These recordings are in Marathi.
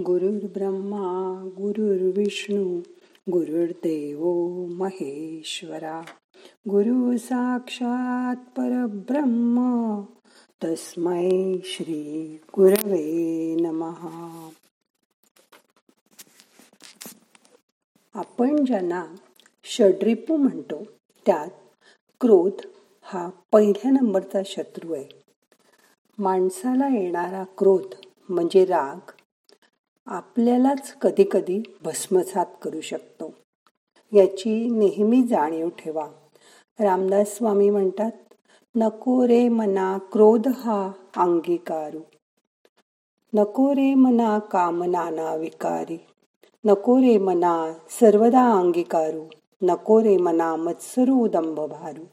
गुरुर्ब्रह्मा गुरुर्विष्णू गुरुर्देव महेश्वरा. गुरु साक्षात परब्रह्म तस्मै श्री गुरवे नमहा आपण ज्यांना षड्रिपू म्हणतो त्यात क्रोध हा पहिल्या नंबरचा शत्रू आहे. माणसाला येणारा क्रोध म्हणजे राग आपल्यालाच कधी कधी भस्मसात करू शकतो. याची नेहमी जाणीव ठेवा. रामदास स्वामी म्हणतात नको रे मना क्रोध हा अंगीकारू. नको रे मना कामनाना विकारी. नको रे मना सर्वदा अंगीकारू. नको रे मना मत्सरू दंभ भारू.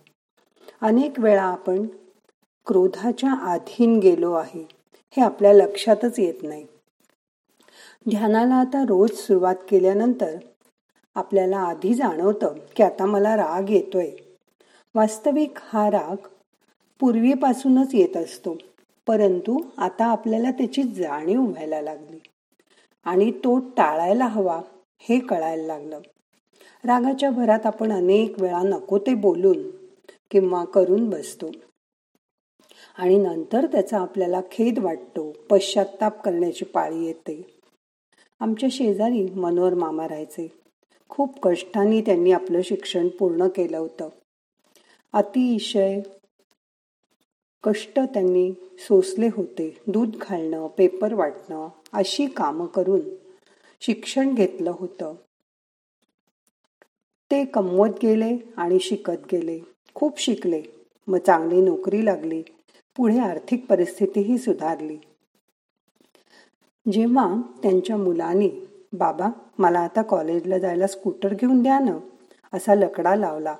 अनेक वेळा आपण क्रोधाच्या आधीन गेलो आहे हे आपल्या लक्षातच येत नाही. ध्यानाला आता रोज सुरुवात केल्यानंतर आपल्याला आधी जाणवतं की आता मला राग येतोय. वास्तविक हा राग पूर्वीपासूनच येत असतो परंतु आता आपल्याला त्याची जाणीव व्हायला लागली आणि तो टाळायला हवा हे कळायला लागलं. रागाच्या भरात आपण अनेक वेळा नको ते बोलून किंवा करून बसतो आणि नंतर त्याचा आपल्याला खेद वाटतो पश्चाताप करण्याची पाळी येते. आमच्या शेजारी मनोहर मामा राहायचे. खूप कष्टाने त्यांनी आपलं शिक्षण पूर्ण केलं होतं. अतिशय कष्ट त्यांनी सोसले होते. दूध घालणं पेपर वाटणं अशी कामं करून शिक्षण घेतलं होतं. ते कमवत गेले आणि शिकत गेले. खूप शिकले. मग चांगली नोकरी लागली. पुढे आर्थिक परिस्थितीही सुधारली. जेव्हा त्यांच्या मुलाने बाबा मला आता कॉलेजला जायला स्कूटर घेऊन द्या ना असा लकडा लावला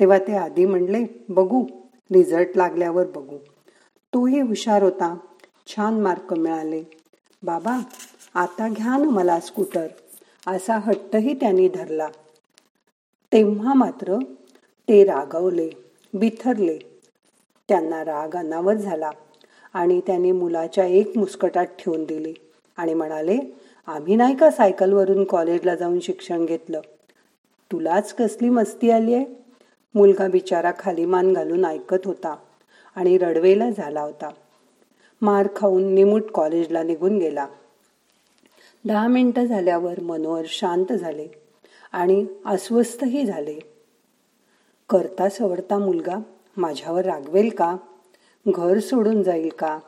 तेव्हा ते आधी म्हणले बघू रिझल्ट लागल्यावर बघू. तोही हुशार होता छान मार्क मिळाले. बाबा आता घ्या ना मला स्कूटर असा हट्टही त्यांनी धरला. तेव्हा मात्र ते रागवले बिथरले. त्यांना राग अनावर झाला आणि त्याने मुलाच्या एक मुस्कटात ठेवून दिली. आणि म्हणाले आम्ही नाही का सायकलवरून कॉलेजला जाऊन शिक्षण घेतलं? तुलाच कसली मस्ती आली आहे मुलगा बिचारा खाली मान घालून ऐकत होता आणि रडवेला झाला होता. मार खाऊन निमूट कॉलेजला निघून गेला. दहा मिनिटं झाल्यावर मनोहर शांत झाले आणि अस्वस्थही झाले. करता सवडता मुलगा माझ्यावर रागवेल का? घर सोडून जाईल का?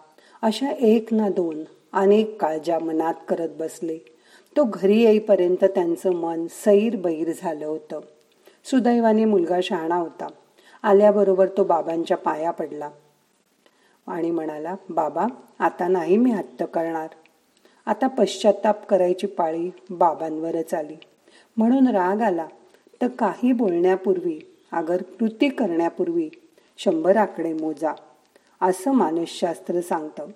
अशा एक ना दोन अनेक काळजा मनात करत बसले तो घरी येईपर्यंत त्यांचं मन सैर बैर झालं होतं. सुदैवाने मुलगा शहाणा होता. आल्याबरोबर तो बाबांच्या पाया पडला आणि म्हणाला बाबा आता नाही मी हत्त करणार. आता पश्चाताप करायची पाळी बाबांवरच आली. म्हणून राग आला. तर काही बोलण्यापूर्वी अगर कृती करण्यापूर्वी शंभर आकडे मोजा असं मानसशास्त्र सांगतं.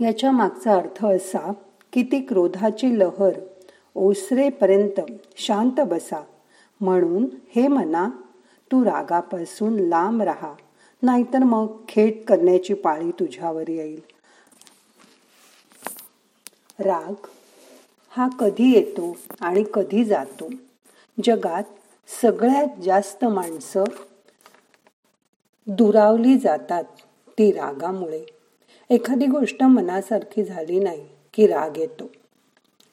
याच्या मागचा अर्थ असा की ती क्रोधाची लहर ओसरेपर्यंत शांत बसा. म्हणून हे मना तू रागापासून लांब राहा नाहीतर मग खेट करण्याची पाळी तुझ्यावर येईल. राग हा कधी येतो आणि कधी जातो? जगात सगळ्यात जास्त माणसं दुरावली जातात ती रागामुळे. एखादी गोष्ट मनासारखी झाली नाही की राग येतो.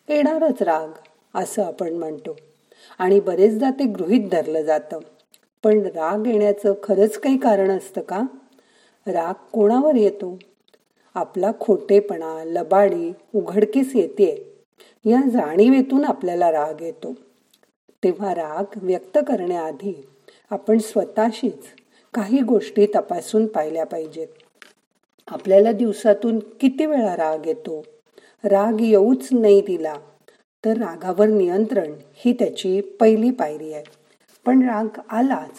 येणारच राग असं आपण म्हणतो. आणि बरेचदा ते गृहित धरलं जातं. पण राग येण्याचं खरंच काही कारण असतं का? राग कोणावर येतो? आपला खोटेपणा लबाडी उघडकीस येते या जाणीवेतून आपल्याला राग येतो. तेव्हा राग व्यक्त करण्याआधी आपण स्वतःशीच काही गोष्टी तपासून पाहिल्या पाहिजेत. आपल्याला दिवसातून किती वेळा राग येतो? राग येऊच नाही दिला तर रागावर नियंत्रण ही त्याची पहिली पायरी आहे. पण राग आलाच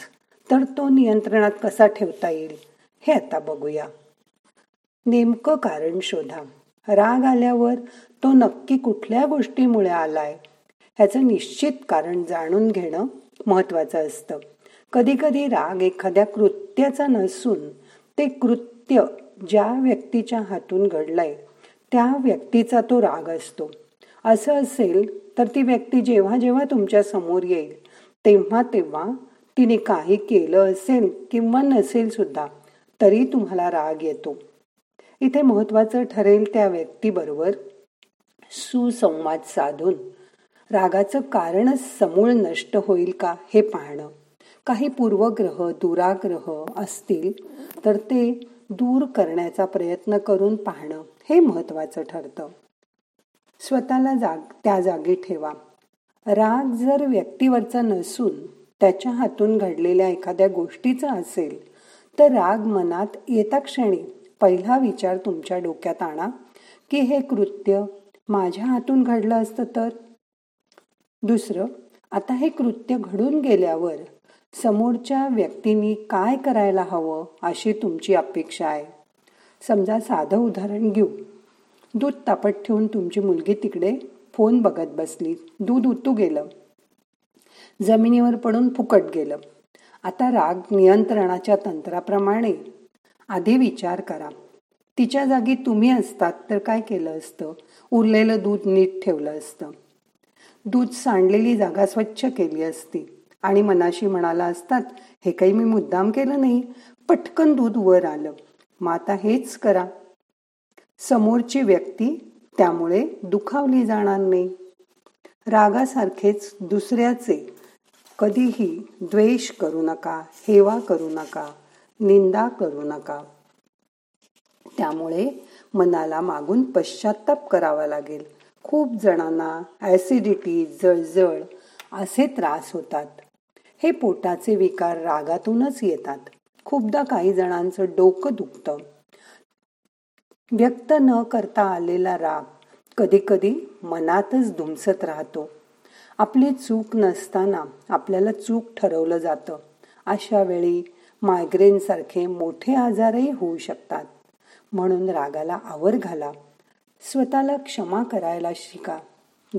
तर तो नियंत्रणात कसा ठेवता येईल हे आता बघूया. नेमकं कारण शोधा. राग आल्यावर तो नक्की कुठल्या गोष्टीमुळे आलाय? ह्याचं निश्चित कारण जाणून घेणं महत्वाचं असतं. कधी कधी राग एखाद्या कृत्याचा नसून ते कृत्य ज्या व्यक्तीच्या हातून घडलाय त्या व्यक्तीचा तो राग असतो. असं असेल तर ती व्यक्ती जेव्हा जेव्हा तुमच्यासमोर येईल तेव्हा तेव्हा तिने काही केलं असेल किंवा नसेल सुद्धा तरी तुम्हाला राग येतो. इथे महत्वाचं ठरेल त्या व्यक्तीबरोबर सुसंवाद साधून. रागाचं कारणच समूळ नष्ट होईल का हे पाहणं. काही पूर्वग्रह दुराग्रह असतील तर ते दूर करण्याचा प्रयत्न करून पाहणं हे महत्वाचं ठरतं. स्वतःला जाग त्या जागी ठेवा. राग जर व्यक्तीवरचा नसून त्याच्या हातून घडलेल्या एखाद्या गोष्टीचा असेल तर राग मनात येता क्षणी पहिला विचार तुमच्या डोक्यात आणा की हे कृत्य माझ्या हातून घडलं असतं तर? दुसरं आता हे कृत्य घडून गेल्यावर समोरच्या व्यक्तीनी काय करायला हवं अशी तुमची अपेक्षा आहे? समजा साधं उदाहरण घेऊ. दूध तापत ठेवून तुमची मुलगी तिकडे फोन बघत बसली. दूध उतू गेलं. जमिनीवर पडून फुकट गेलं. आता राग नियंत्रणाच्या तंत्राप्रमाणे आधी विचार करा. तिच्या जागी तुम्ही असतात तर काय केलं असतं? उरलेलं दूध नीट ठेवलं असतं. दूध सांडलेली जागा स्वच्छ केली असती. आणि मनाशी म्हणाला असतात हे काही मी मुद्दाम केलं नाही. पटकन दूध वर आलं. मग आता हेच करा. समोरची व्यक्ती त्यामुळे दुखावली जाणार नाही. रागासारखेच दुसऱ्याचे कधीही द्वेष करू नका हेवा करू नका निंदा करू नका. त्यामुळे मनाला मागून पश्चाताप करावा लागेल. खूप जणांना ॲसिडिटी जळजळ असे त्रास होतात. हे पोटाचे विकार रागातूनच येतात. खूपदा काही जणांचं डोकं दुखतं. व्यक्त न करता आलेला राग कधी कधी मनातच धुमसत राहतो. आपली चूक नसताना आपल्याला चूक ठरवलं जातं. अशा वेळी मायग्रेनसारखे मोठे आजारही होऊ शकतात. म्हणून रागाला आवर घाला. स्वतःला क्षमा करायला शिका.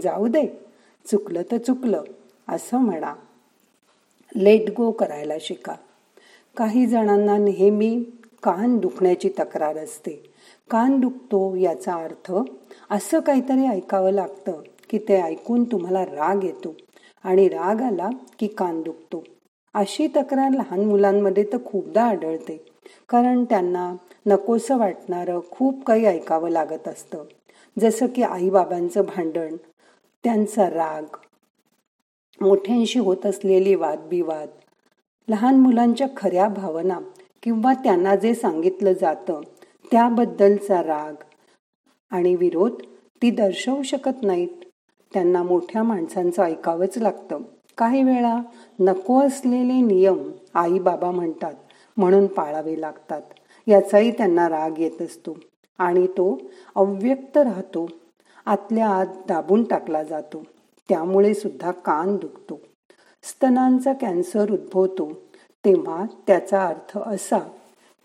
जाऊ दे. चुकलं तर चुकलं. असं म्हणा. लेट गो करायला शिका. काही जणांना नेहमी कान दुखण्याची तक्रार असते. कान दुखतो याचा अर्थ असं काहीतरी ऐकावं लागतं की ते ऐकून तुम्हाला राग येतो आणि राग आला की कान दुखतो. अशी तक्रार लहान मुलांमध्ये तर खूपदा आढळते. कारण त्यांना नकोसं वाटणारं खूप काही ऐकावं लागत असतं. जसं की आईबाबांचं भांडण त्यांचा राग मोठ्यांशी होत असलेले वादविवाद लहान मुलांच्या खऱ्या भावना किंवा त्यांना जे सांगितलं जातं त्याबद्दलचा राग आणि विरोध ती दर्शवू शकत नाहीत. त्यांना मोठ्या माणसांचं ऐकावंच लागतं. काही वेळा नको असलेले नियम आई बाबा म्हणतात म्हणून पाळावे लागतात. याचाही त्यांना राग येत असतो आणि तो अव्यक्त राहतो. आतल्या आत दाबून टाकला जातो. त्यामुळे सुद्धा कान दुखतो. स्तनांचा कॅन्सर उद्भवतो तेव्हा त्याचा अर्थ असा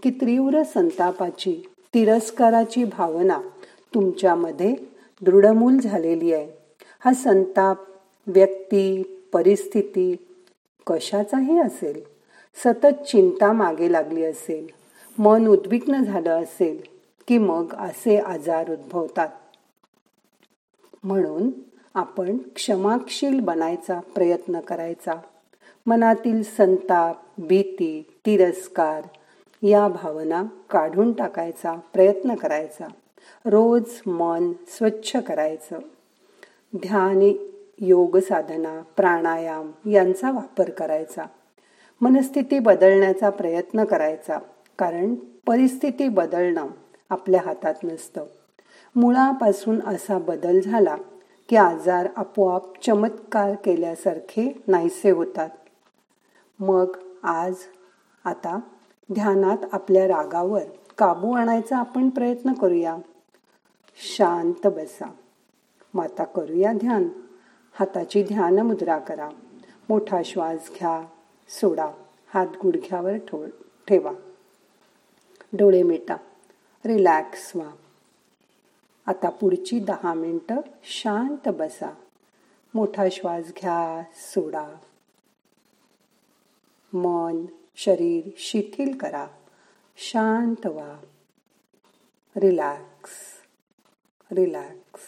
की तीव्र संतापाची तिरस्काराची भावना तुमच्यामध्ये दृढमूल झालेली आहे. हा संताप व्यक्ती परिस्थिती कशाचाही असेल सतत चिंता मागे लागली असेल मन उद्विग्न झालं असेल की मग असे आजार उद्भवतात. म्हणून आपण क्षमाशील बनायचा प्रयत्न करायचा. मनातील संताप भीती तिरस्कार या भावना काढून टाकायचा प्रयत्न करायचा. रोज मन स्वच्छ करायचं. ध्यान योग साधना प्राणायाम यांचा वापर करायचा. मनस्थिती बदलण्याचा प्रयत्न करायचा कारण परिस्थिती बदलणं आपल्या हातात नसतं. मुळापासून असा बदल झाला की आजार आपोआप चमत्कार केल्यासारखे नाहीसे होतात. मग आज आता ध्यानात आपल्या रागावर काबू आणायचा आपण प्रयत्न करूया. शांत बसा. माता करूया ध्यान. हाताची ध्यान मुद्रा करा. मोठा श्वास घ्या. सोडा. हात गुडघ्यावर ठेवा. डोळे मिटा. रिलॅक्स व्हा. आता पुढची दहा मिनटं शांत बसा. मोठा श्वास घ्या सोडा. मन शरीर शिथिल करा. शांत व्हा. रिलॅक्स. रिलॅक्स.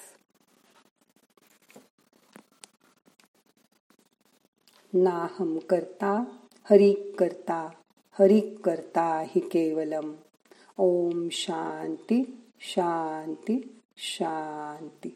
नाहम करता हरिक करता हरिक करता हि केवलम. ओम शांती शांती. शांती.